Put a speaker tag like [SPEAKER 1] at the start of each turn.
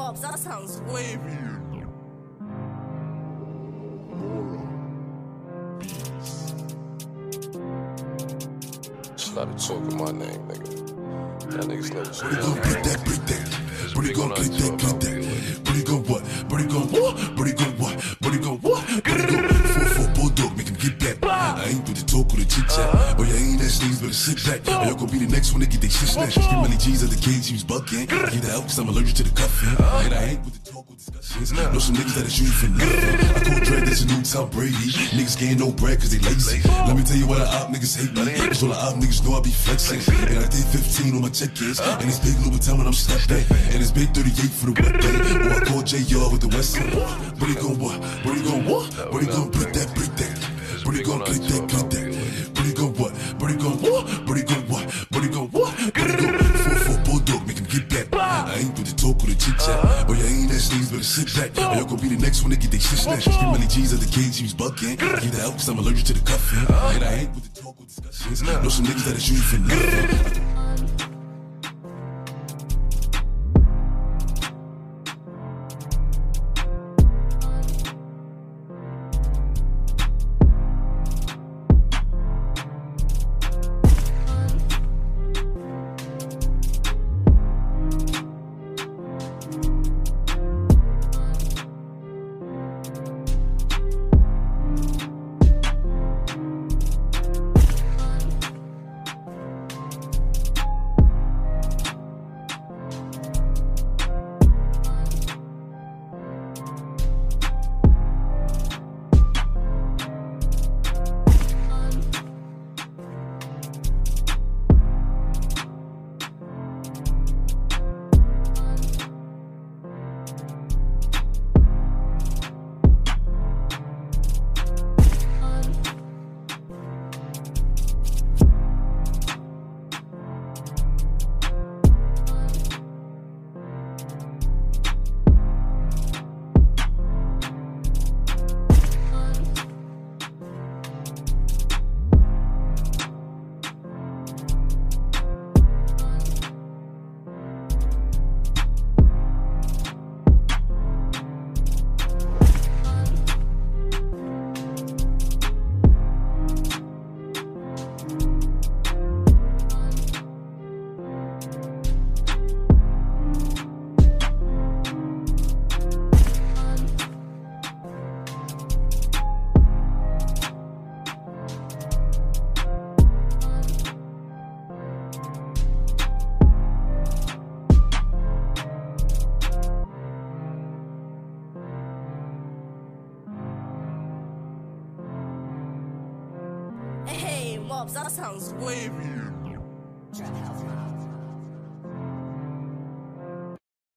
[SPEAKER 1] mobs, that sounds wavy.
[SPEAKER 2] Started talking my name, nigga. That niggas never
[SPEAKER 3] Brody gon' get that, break that. Brody gon' get that, get that. Brody gon' what? Brody gon' what? Brody gon' what? Brody gon' what? Brody gon' four four bulldog, make him get that. I ain't with the talk or the chit chat. Uh-huh. Yeah, ain't that sneeze, better sit back. Oh, y'all gon' be the next one to get they shit snatched. Give Melly G's at the cage, he was bucking. Get out, cause I'm allergic to the cuffing. And I ain't with the talk or discussions. Know some niggas that'll shoot you for nothing. I call Dre, that's a new Tom Brady. Niggas getting no bread cause they lazy. Let me tell you why the op niggas hate me. Cause all the op niggas know I be flexing. And I did 15 on my check-ins. And it's big Louboutin when I'm stepping. And it's big 38 for the weapon. Or I call JR with the West End. Brody gon' what? Brody gon' what? Brody gon' break that, Brody gon' break that, break that. Brody gon' what? Brody gon' what? Brody gon' what? Brody gon' what? Four four bulldog, make him get that. I ain't with the talk or the chit chat. Uh-huh. Oh, yeah, ain't that sneeze, better sit back. Oh, y'all gon' be the next one to get they shit snatched. Give Melly G's at the cage, he was bucking. Get out, cause I'm allergic to the cuffing. Uh-huh. And I ain't with the talk or discussions. Know some niggas that'll shoot you for nothing.
[SPEAKER 1] That sounds wavy.